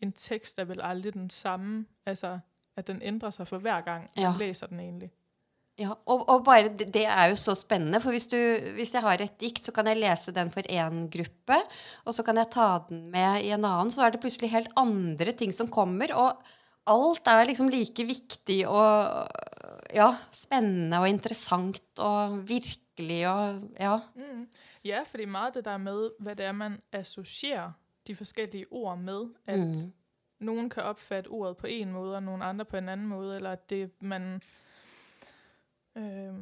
en tekst er vel aldrig den samme, altså at den ændrer seg for hver gang, ja. leser den egentlig. Ja, og, og, bare det er jo så spennende. For hvis, du, hvis jeg har et dikt, så kan jeg lese den for én gruppe. Og så kan jeg ta den med i en annen. Så er det plutselig helt andre ting som kommer. Og alt er liksom like viktig og ja, spennende og interessant og virkelig og ja. Mm. Ja, fordi meget det der med hva det er man assosierer de forskjellige ord med. At mm. Noen kan oppfatte ordet på en måte, og noen andre på en annen måte. Eller at det man øh,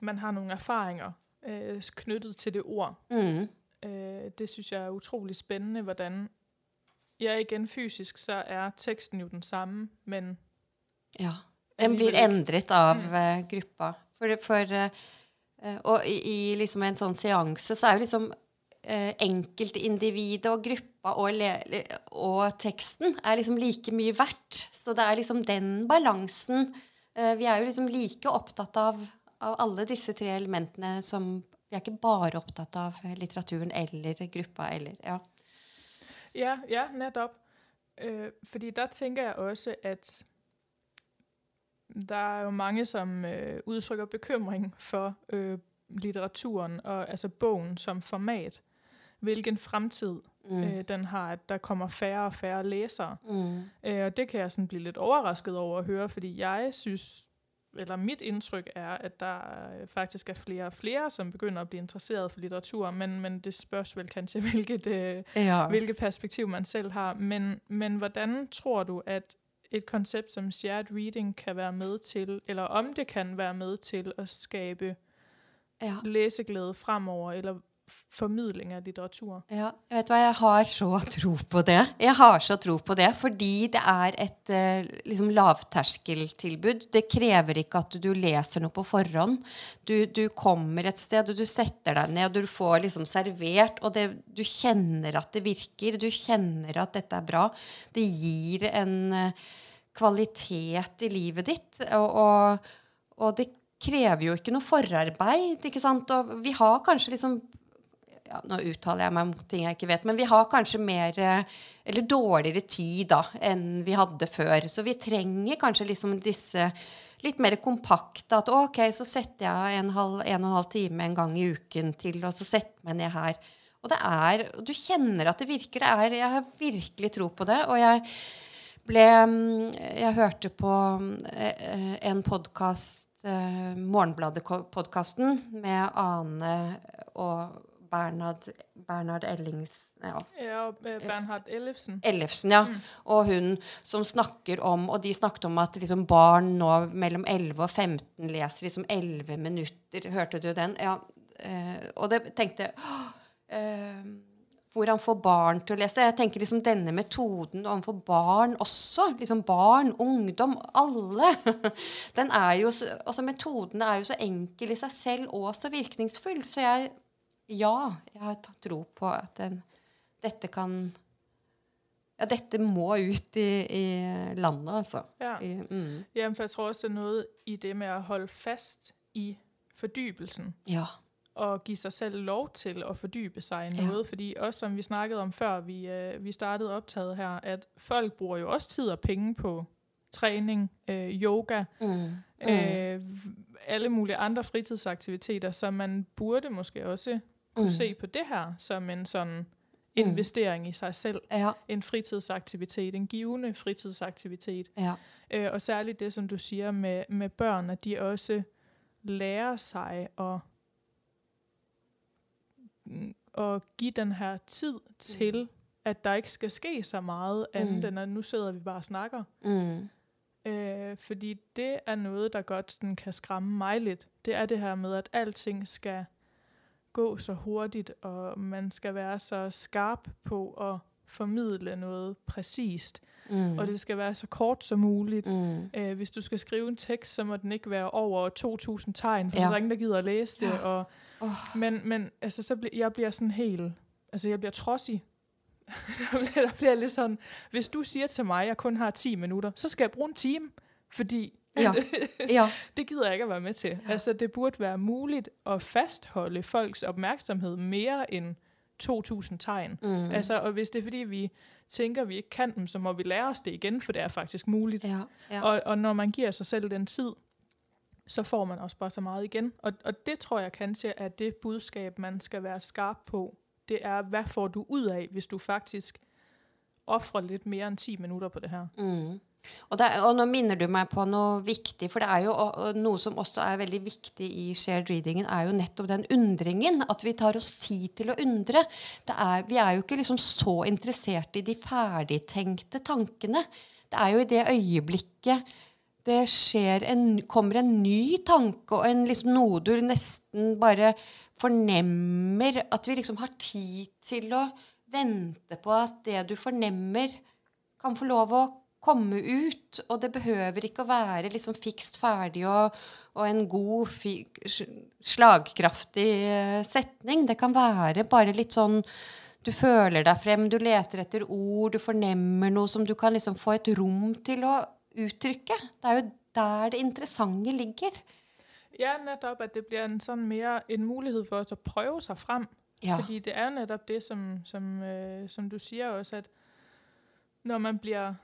man har nogle erfaringer øh, knyttet til det ord. Mm. Øh, det synes jeg er utrolig spændende, hvordan Ja, igen fysisk så er teksten jo den samme, men Ja. Den blir endret av mm. uh, gruppa. For, for uh, og i, i, liksom en sånn seanse så er jo liksom uh, enkeltindividet og gruppa og, og, teksten er liksom like mye verdt. Så det er liksom den balansen Eh, vi er jo liksom like opptatt av, av, alle disse tre elementene som Vi er ikke bare opptatt av litteraturen eller gruppa eller Ja, ja, ja nettopp. Uh, fordi der tenker jeg også at der er jo mange som øh, uttrykker bekymring for øh, litteraturen og altså bogen som format. Hvilken fremtid mm. øh, den har, at der kommer færre og færre læsere. Mm. Øh, og det kan jeg sådan blive lidt overrasket over at høre, fordi jeg synes, eller mit indtryk er, at der faktisk er flere og flere, som begynder at blive interesseret for litteratur, men, men det spørs vel kanskje, hvilket, øh, ja. hvilket perspektiv man selv har. Men, men hvordan tror du, at et koncept som shared reading kan være med til, eller om det kan være med til at skabe ja. læseglæde fremover, eller formidling av litteratur. Ja, jeg vet hva, jeg har så tro på det. Jeg har så tro på det, fordi det er et eh, liksom, lavterskeltilbud. Det krever ikke at du leser noe på forhånd. Du, du, kommer et sted, og du setter deg ned, og du får liksom servert, og det, du kjenner at det virker. Du kjenner at dette er bra. Det gir en uh, kvalitet i livet ditt. og, og, og det krever jo ikke noe forarbeid. ikke sant? Og vi har kanskje liksom ja, Nå uttaler jeg meg mot ting jeg ikke vet, men vi har kanskje mer eller dårligere tid da, enn vi hadde før. Så vi trenger kanskje liksom disse litt mer kompakte. At ok, så setter jeg en, en og en halv time en gang i uken til, og så setter jeg meg ned her. Og det er, du kjenner at det virker. Det er, jeg har virkelig tro på det. Og jeg ble Jeg hørte på eh, en podkast, eh, Morgenbladet-podkasten, med Ane og Bernhard, Bernhard Ellings ja. ja Bernhard Ellefsen. Ellefsen, ja. Mm. Og hun som snakker om Og de snakket om at liksom barn nå mellom 11 og 15 leser liksom 11 minutter. Hørte du den? Ja. Eh, og det tenkte jeg eh, hvordan få barn til å lese. Jeg tenker liksom denne metoden overfor barn også. liksom Barn, ungdom, alle. Den er jo, altså Metoden er jo så enkel i seg selv og så virkningsfull. Så jeg ja, jeg har tatt tro på at den, dette kan ja, dette må ut i, i landet, altså. Ja. I, mm. Jamen, for jeg tror også, det er noe i det med å holde fast i fordybelsen. Ja. Og gi seg selv lov til å fordybe seg i Ja. Fordi også som vi snakket om før, vi, øh, vi startet optaget her, at folk bruger jo også tid og penge på trening, øh, yoga, Mm. Mm. øh, alle mulige andre fritidsaktiviteter, så man burde måske også kunne Mm. se på det her som en sådan investering i sig selv. Ja. En fritidsaktivitet, en givende fritidsaktivitet. Ja. Øh, og særligt det, som du siger med, med børn, at de også lærer sig at, mm, at give den her tid til, at der ikke skal ske så meget andet, Mm. end at nu sidder vi bare og snakker. Mm. Øh, fordi det er noget, der godt sådan, kan skræmme mig lidt. Det er det her med, at alting skal gå så hurtigt, og man skal være så skarp på at formidle noget præcist. Mm. Og det skal være så kort som muligt. Mm. Øh, hvis du skal skrive en tekst, så må den ikke være over 2.000 tegn, for Ja. der er ingen, der gider at læse det. Ja. Og, oh. men men altså, så bliver jeg bliver sådan helt... Altså, jeg bliver trodsig. der, bliver, der bliver lidt sådan... Hvis du siger til mig, at jeg kun har 10 minutter, så skal jeg bruge en time, fordi Ja. Ja. det gider jeg ikke at være med til. Ja. Altså, det burde være muligt at fastholde folks opmærksomhed mere end 2.000 tegn. Mm. Altså, og hvis det er fordi, vi tænker, vi ikke kan dem, så må vi lære os det igen, for det er faktisk muligt. Ja. Ja. Og, og når man giver sig selv den tid, så får man også bare så meget igen. Og, og det tror jeg kanskje er det budskab, man skal være skarp på. Det er, hvad får du ud af, hvis du faktisk offrer lidt mere end 10 minutter på det her? Mm. Og, det, er- og nå minner du meg på noe viktig, for det er jo noe som også er veldig viktig i shared readingen, er jo nettopp den undringen. At vi tar oss tid til å undre. Er, vi er jo ikke liksom så interessert i de ferdigtenkte tankene. Det er jo i det øyeblikket det en, kommer en ny tanke, og en, liksom, noe du nesten bare fornemmer At vi liksom har tid til å vente på at det du fornemmer, kan få lov å komme ut. Og det behøver ikke å være liksom fikst ferdig og, og en god, slagkraftig eh, setning. Det kan være bare litt sånn du føler deg frem, du leter etter ord, du fornemmer noe som du kan liksom få et rom til å uttrykke. Det er jo der det interessante ligger. Ja, nettopp at det blir en sånn mer en mulighet for oss å prøve seg frem. Ja. Fordi det er nettopp det, som, som, øh, som du sier også, at når man bliver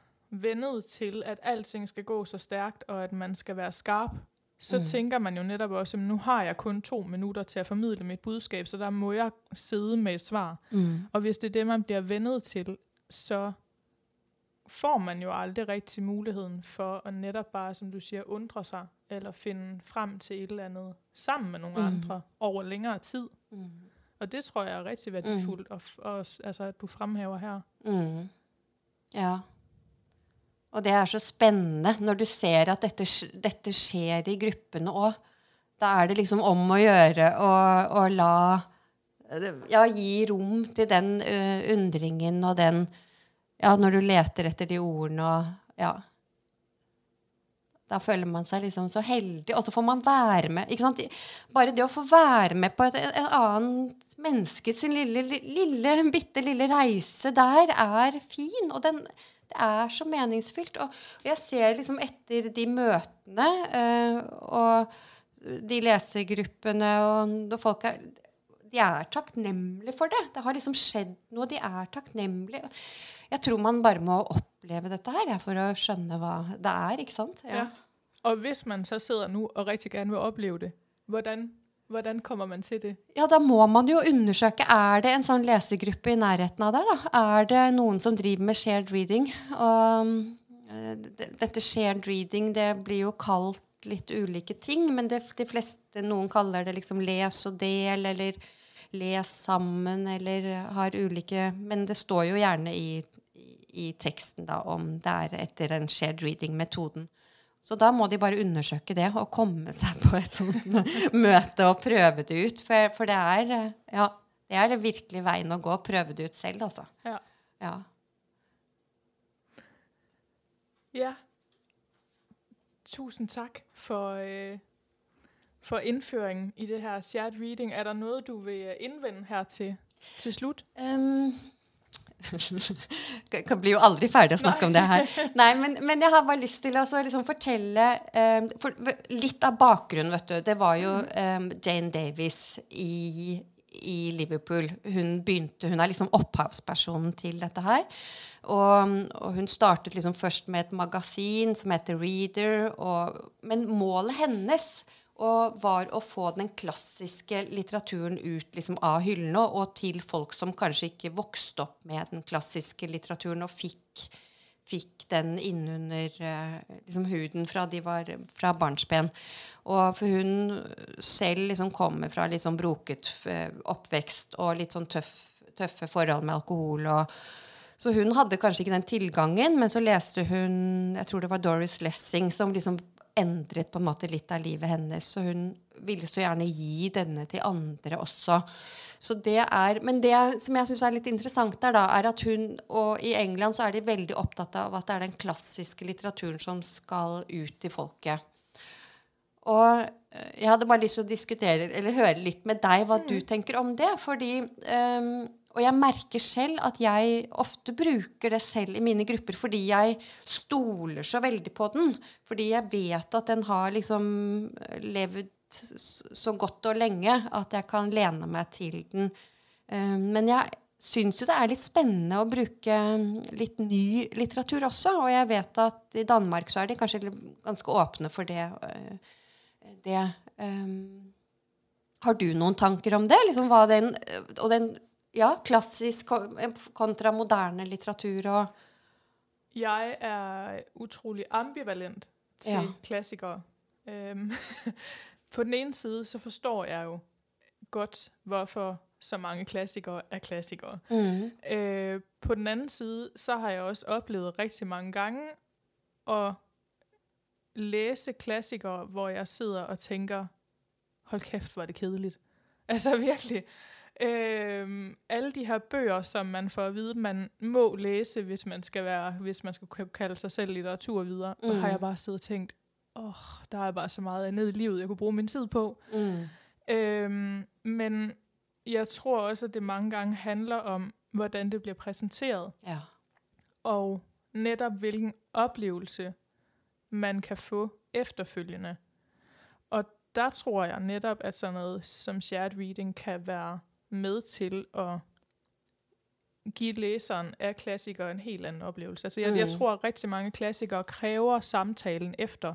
vendet til, at alting skal gå så stærkt, og at man skal være skarp, så Mm. tænker man jo netop også, at nu har jeg kun to minutter til at formidle mit budskab, så der må jeg sidde med et svar. Mm. Og hvis det er det, man bliver vendet til, så får man jo aldrig rigtig muligheden for at netop bare, som du siger, undre sig, eller finde frem til et eller andet sammen med nogle Mm. mm. andre over længere tid. Mm. Og det tror jeg er rigtig værdifuldt, mm. og, og, altså, at du fremhæver her. Mm. Ja. Og det er så spennende når du ser at dette, dette skjer i gruppene òg. Da er det liksom om å gjøre å, la Ja, gi rom til den uh, undringen og den Ja, når du leter etter de ordene og Ja. Da føler man seg liksom så heldig, og så får man være med. ikke sant? Bare det å få være med på et, en annet menneskes lille, lille, bitte lille reise der, er fin. Og den, er så meningsfylt. Og, og jeg ser liksom etter de møtene uh, og de lesegruppene og folk er De er takknemlige for det. Det har liksom skjedd noe. De er takknemlige. Jeg tror man bare må oppleve dette her for å skjønne hva det er. ikke sant? Ja. Og hvis man så sidder nå og rigtig gerne vil oppleve det, hvordan, hvordan kommer man til det? Ja, da må man jo undersøke er det en sånn lesegruppe i nærheten av deg. da? Er det noen som driver med shared reading? Og eh, dette shared reading det blir jo kalt litt ulike ting, men det, de fleste, noen kaller det liksom les og del, eller les sammen, eller har ulike Men det står jo gjerne i, i, i teksten da om det er etter den shared reading-metoden. Så da må de bare undersøke det og komme seg på et sånt møte og prøve det ut. For, for det er eh, ja, det er virkelig veien å gå. Prøve det ut selv, altså. Ja. Ja. Ja. Tusen takk for, øh, for innføringen i det her shared reading. Er der noe du vil innvende her til, til slutt? Um, Jeg blir jo aldri ferdig å snakke Nei. om det her. Nei, men, men, jeg har bare lyst til å liksom fortelle um, for, Litt av bakgrunnen, vet du. Det var jo um, Jane Davies i, i, Liverpool. Hun begynte, hun er liksom opphavspersonen til dette her. Og, og hun startet liksom først med et magasin som heter Reader. Og, men målet hennes og var å få den klassiske litteraturen ut liksom, av hyllene og til folk som kanskje ikke vokste opp med den klassiske litteraturen og fikk, fikk den innunder uh, liksom, huden fra de var fra barnsben. Og for hun selv liksom kommer fra litt sånn broket uh, oppvekst og litt sånn tøff, tøffe forhold med alkohol. og så hun hadde kanskje ikke den tilgangen, men så leste hun jeg tror det var Doris Lessing, som liksom endret på en måte litt av livet hennes. Og hun ville så gjerne gi denne til andre også. Så det er, men det som jeg syns er litt interessant, der da, er at hun Og i England så er de veldig opptatt av at det er den klassiske litteraturen som skal ut til folket. Og eh, jeg hadde bare lyst til å diskutere eller høre litt med deg hva mm. du tenker om det. fordi um, og jeg merker selv at jeg ofte bruker det selv i mine grupper fordi jeg stoler så veldig på den. Fordi jeg vet at den har liksom levd så godt og lenge at jeg kan lene meg til den. Eh, men jeg syns jo det er litt spennende å bruke litt ny litteratur også. Og jeg vet at i Danmark så er de kanskje ganske åpne for det. Eh, det har du noen tanker om det? Liksom den, og den ja, klassisk kontra moderne litteratur og Jeg er utrolig ambivalent til ja. klassikere. Um, på den ene side så forstår jeg jo godt hvorfor så mange klassikere er klassikere. Mm. Uh, på den anden side så har jeg også oplevet rigtig mange gange at læse klassikere, hvor jeg sidder og tænker, hold kæft, hvor er det kedeligt. Altså virkelig. Øh, alle de her bøger, som man får at vide, man må læse, hvis man skal være, hvis man skal kalde sig selv litteratur videre, mm. har jeg bare siddet og tænkt, åh, oh, der er bare så meget andet i livet, jeg kunne bruge min tid på. Mm. Øhm, men jeg tror også, at det mange gange handler om, hvordan det bliver præsenteret. Ja. Og netop hvilken oplevelse man kan få efterfølgende. Og der tror jeg netop, at sådan noget som shared reading kan være med til at give læseren af klassikere en helt anden oplevelse. Altså jeg, mm. jeg tror, at rigtig mange klassikere kræver samtalen efter,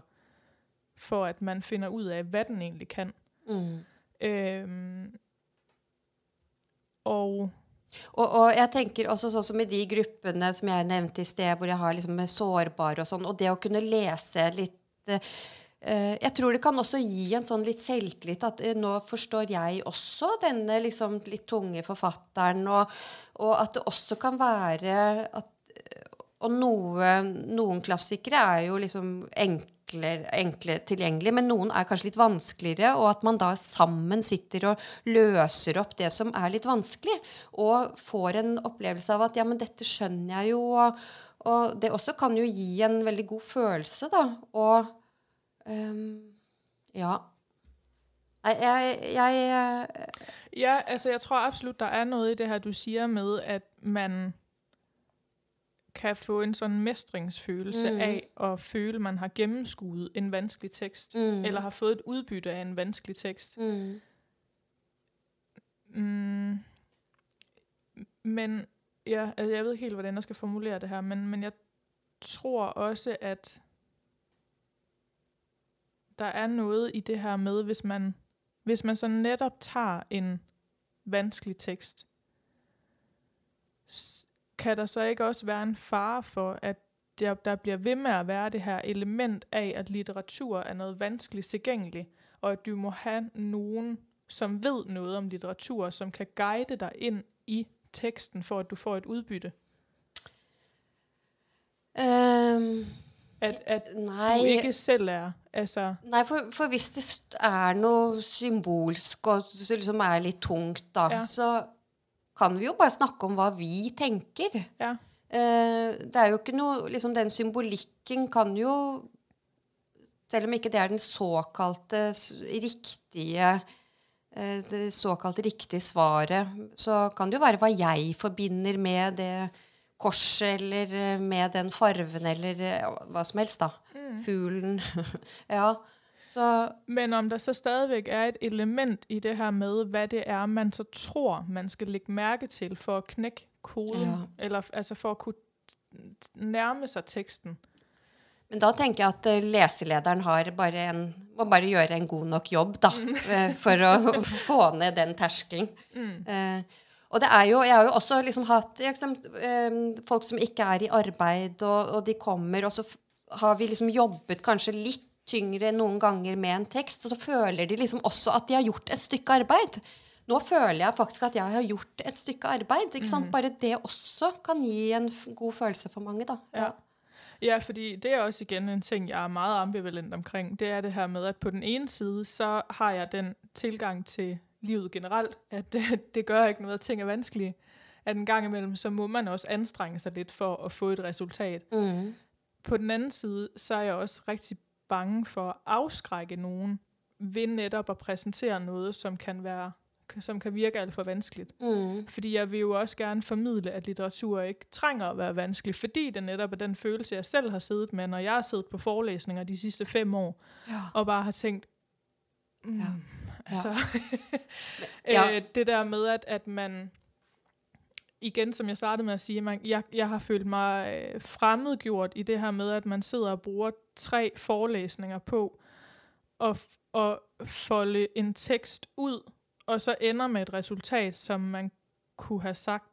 for at man finder ud af, hvad den egentlig kan. Mm. Øhm, og og, og, jeg tenker også sånn som i de gruppene som jeg nevnte i sted, hvor jeg har liksom sårbare og sånn, og det å kunne lese litt jeg tror det kan også gi en sånn litt selvtillit at eh, nå forstår jeg også denne liksom litt tunge forfatteren, og, og, at det også kan være at, Og noe, noen klassikere er jo liksom enkle, enkle tilgjengelig, men noen er kanskje litt vanskeligere, og at man da sammen sitter og løser opp det som er litt vanskelig, og får en opplevelse av at ja, men dette skjønner jeg jo, og, og det også kan jo gi en veldig god følelse, da. og Um, ja. Jeg, jeg, jeg Ja, altså jeg tror absolut, der er noget i det her, du siger med, at man kan få en sådan mestringsfølelse mm. af at føle, man har gennemskuet en vanskelig tekst, mm. eller har fået et udbytte af en vanskelig tekst. Mm. Mm. Men ja, altså jeg ved ikke helt, hvordan jeg skal formulere det her, men, men jeg tror også, at der er noget i det her med, hvis man, hvis man så netop tager en vanskelig tekst, kan der så ikke også være en fare for, at der, der bliver ved med at være det her element af, at litteratur er noget vanskeligt tilgængeligt, og at du må have nogen, som ved noget om litteratur, som kan guide dig ind i teksten, for at du får et udbytte? Um at, at du ikke selv er altså. Nei, for, for, hvis det er noe symbolsk og liksom er litt tungt, da, ja. så kan vi jo bare snakke om hva vi tenker. Ja. Uh, det er jo ikke noe liksom Den symbolikken kan jo Selv om ikke det er den såkalte riktige eh, det såkalte riktige svaret, så kan det jo være hva jeg forbinder med det korset, eller eh, med den farven, eller eh, hva som helst, da. Fuglen. ja. Så Men om der så stadigvæk er et element i det her med, hva det er, man så tror, man skal legge merke til for å knekke koden, Ja. eller altså for å kunne nærme seg teksten. Men da tenker jeg at eh, leselederen har bare en, må bare gjøre en god nok jobb da, eh, for å få ned den terskelen. Eh, og det er jo, jeg har jo også liksom hatt eh, folk som ikke er i arbeid, og, og de kommer, og så har vi liksom jobbet kanskje litt tyngre noen ganger med en tekst, og så føler de liksom også at de har gjort et stykke arbeid. Nå føler jeg faktisk at jeg har gjort et stykke arbeid. ikke sant? Bare det også kan gi en god følelse for mange. da. Ja. Ja, fordi det er også igen en ting, jeg er meget ambivalent omkring. Det er det her med, at på den ene side, så har jeg den tilgang til livet generelt, at det, det gør ikke noget, at ting er vanskelige. At en gang imellem, så må man også anstrenge sig lidt for at få et resultat. Mm. På den anden side, så er jeg også rigtig bange for at afskrække nogen ved netop at præsentere noget, som kan være som kan virke alt for vanskeligt. Mm. Fordi jeg vil jo også gerne formidle, at litteratur ikke trænger at være vanskelig, fordi det netop er den følelse, jeg selv har siddet med, når jeg har siddet på forelæsninger de sidste fem år, Ja. og bare har tænkt, mm, Ja. Ja. altså, Ja. øh, det der med, at, at man, igen som jeg startede med at sige, man, jeg, jeg har følt mig øh, fremmedgjort i det her med, at man sidder og bruger tre forelæsninger på at, at folde en tekst ud, og så ender med et resultat, som man kunne have sagt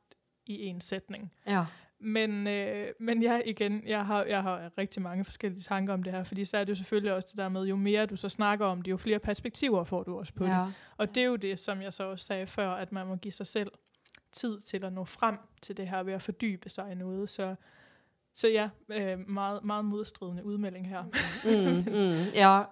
i en sætning. Ja. Men, øh, men ja, igen, jeg har, jeg har rigtig mange forskellige tanker om det her, fordi så er det jo selvfølgelig også det der med, jo mere du så snakker om det, jo flere perspektiver får du også på det. ja. Og det er jo det, som jeg så også sagde før, at man må give sig selv tid til at nå frem til det her ved at fordybe sig i noget. Så, så ja, øh, meget, meget modstridende udmelding her. Mm, mm, ja.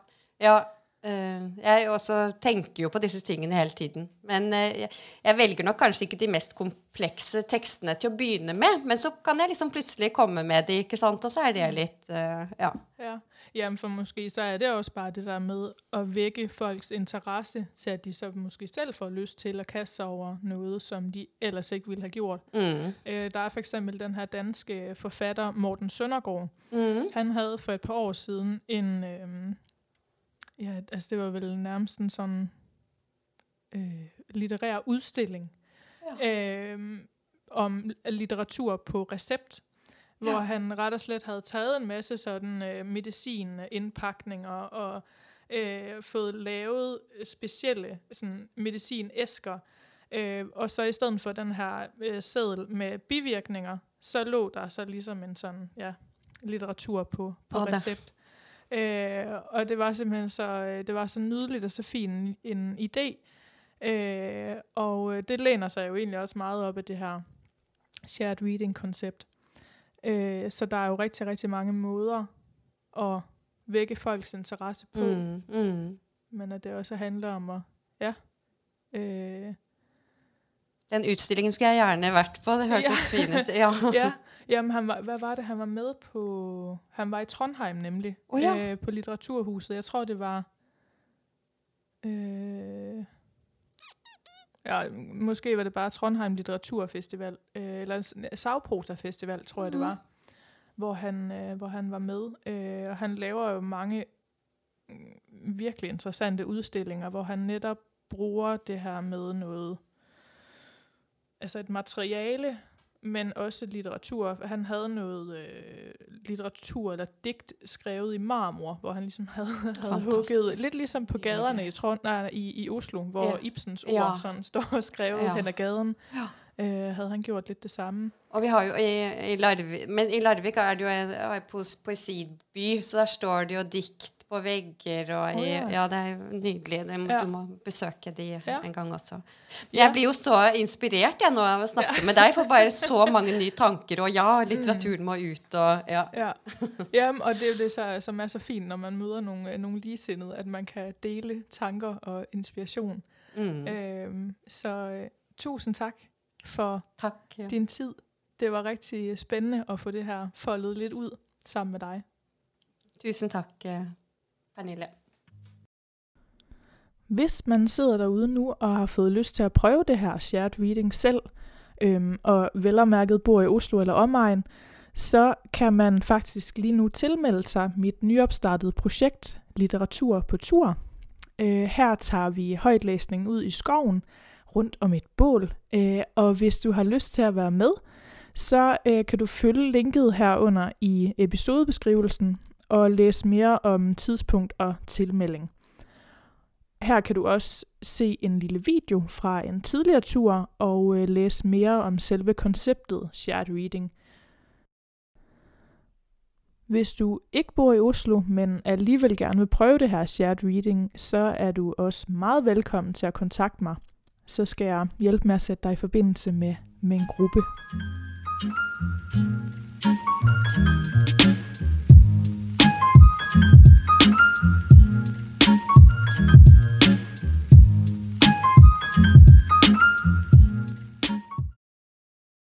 ja. Eh, jeg også tenker jo på disse tingene hele tiden. Men eh, jeg, velger nok kanskje ikke de mest komplekse tekstene til å begynne med. Men så kan jeg liksom plutselig komme med de, ikke sant? og så er det litt eh, Ja. Ja. Jamen for måske så er det også bare det der med å vække folks interesse til, at de så måske selv får lyst til å kaste seg over noe som de ellers ikke ville ha gjort. Mm. Der er for eksempel den her danske forfatter Morten Søndergaard. Mm. Han hadde for et par år siden en, ja, altså det var vel nærmest en sådan øh, litterær udstilling øhm, om litteratur på recept, hvor Ja. han ret og slet havde taget en masse sådan øh, medicinindpakninger og øh, fået lavet specielle sådan, medicinæsker, øh, og så i stedet for den her øh, seddel med bivirkninger, så lå der så ligesom en sådan, ja, litteratur på, på og recept. Øh, og det var simpelthen så, øh, det var så nydeligt og så fin en, idé. Øh, og øh, det læner sig jo egentlig også meget op af det her shared reading-koncept. Øh, så der er jo rigtig, rigtig mange måder at vække folks interesse på, mm. Mm. Men at det også handler om at, ja, øh, Den utstillingen skulle jeg gjerne vært på. Det hørtes Ja. fint ut. Ja. ja, jamen han var, hvad var det, han var med på? Han var i Trondheim nemlig, oh, ja. øh, på Litteraturhuset. Jeg tror, det var... Øh, ja, måske var det bare Trondheim Litteraturfestival, øh, eller s- Savprosa Festival, tror jeg det Mhm. var, hvor han, øh, hvor han var med. Øh, og han laver jo mange mm, virkelig interessante udstillinger, hvor han netop bruger det her med noget, altså et materiale, men også litteratur. Han havde noget øh, litteratur eller digt skrevet i marmor, hvor han ligesom havde, havde Fantastisk. hugget, lidt ligesom på Ja, gaderne det- i, Trond, nej, i, i Oslo, hvor Ja. Ibsens ord Ja. sådan står skrevet Ja. ad gaden. Ja. Øh, havde han gjort lidt det samme. Og vi har jo i, i Larvik Men i Larvik er det jo en, en poesiby, så der står det jo dikt på vegger og i, oh, ja. ja. det er nydelig. Det må, Ja. Du må besøke de Ja. en gang også. Jeg blir jo så inspirert jeg nå av å snakke med deg, for bare så mange nye tanker. Og ja, litteraturen må ut, og ja. Ja, og det er jo det, som er så fint, når man møter noen, noen likesinnede, at man kan dele tanker og inspiration. Mm. Mm. Så tusen takk for Takk. Din tid. Det var riktig spennende å få det her foldet litt ut sammen med deg. Tusen takk, Pernille. Hvis man sidder derude nu og har fået lyst til at prøve det her shared reading selv, øhm, og vel og mærket bor i Oslo eller omegn, så kan man faktisk lige nu tilmelde sig mit nyopstartede projekt Litteratur på tur. Øh, her tager vi højtlæsning ud i skoven rundt om et bål, øh, og hvis du har lyst til at være med, så øh, kan du følge linket herunder i episodebeskrivelsen og læse mere om tidspunkt og tilmelding. Her kan du også se en lille video fra en tidligere tur og øh, læse mere om selve konceptet shared reading. Hvis du ikke bor i Oslo, men alligevel gerne vil prøve det her shared reading, så er du også meget velkommen til at kontakte mig. Så skal jeg hjælpe med at sætte dig i forbindelse med, med en gruppe. thank you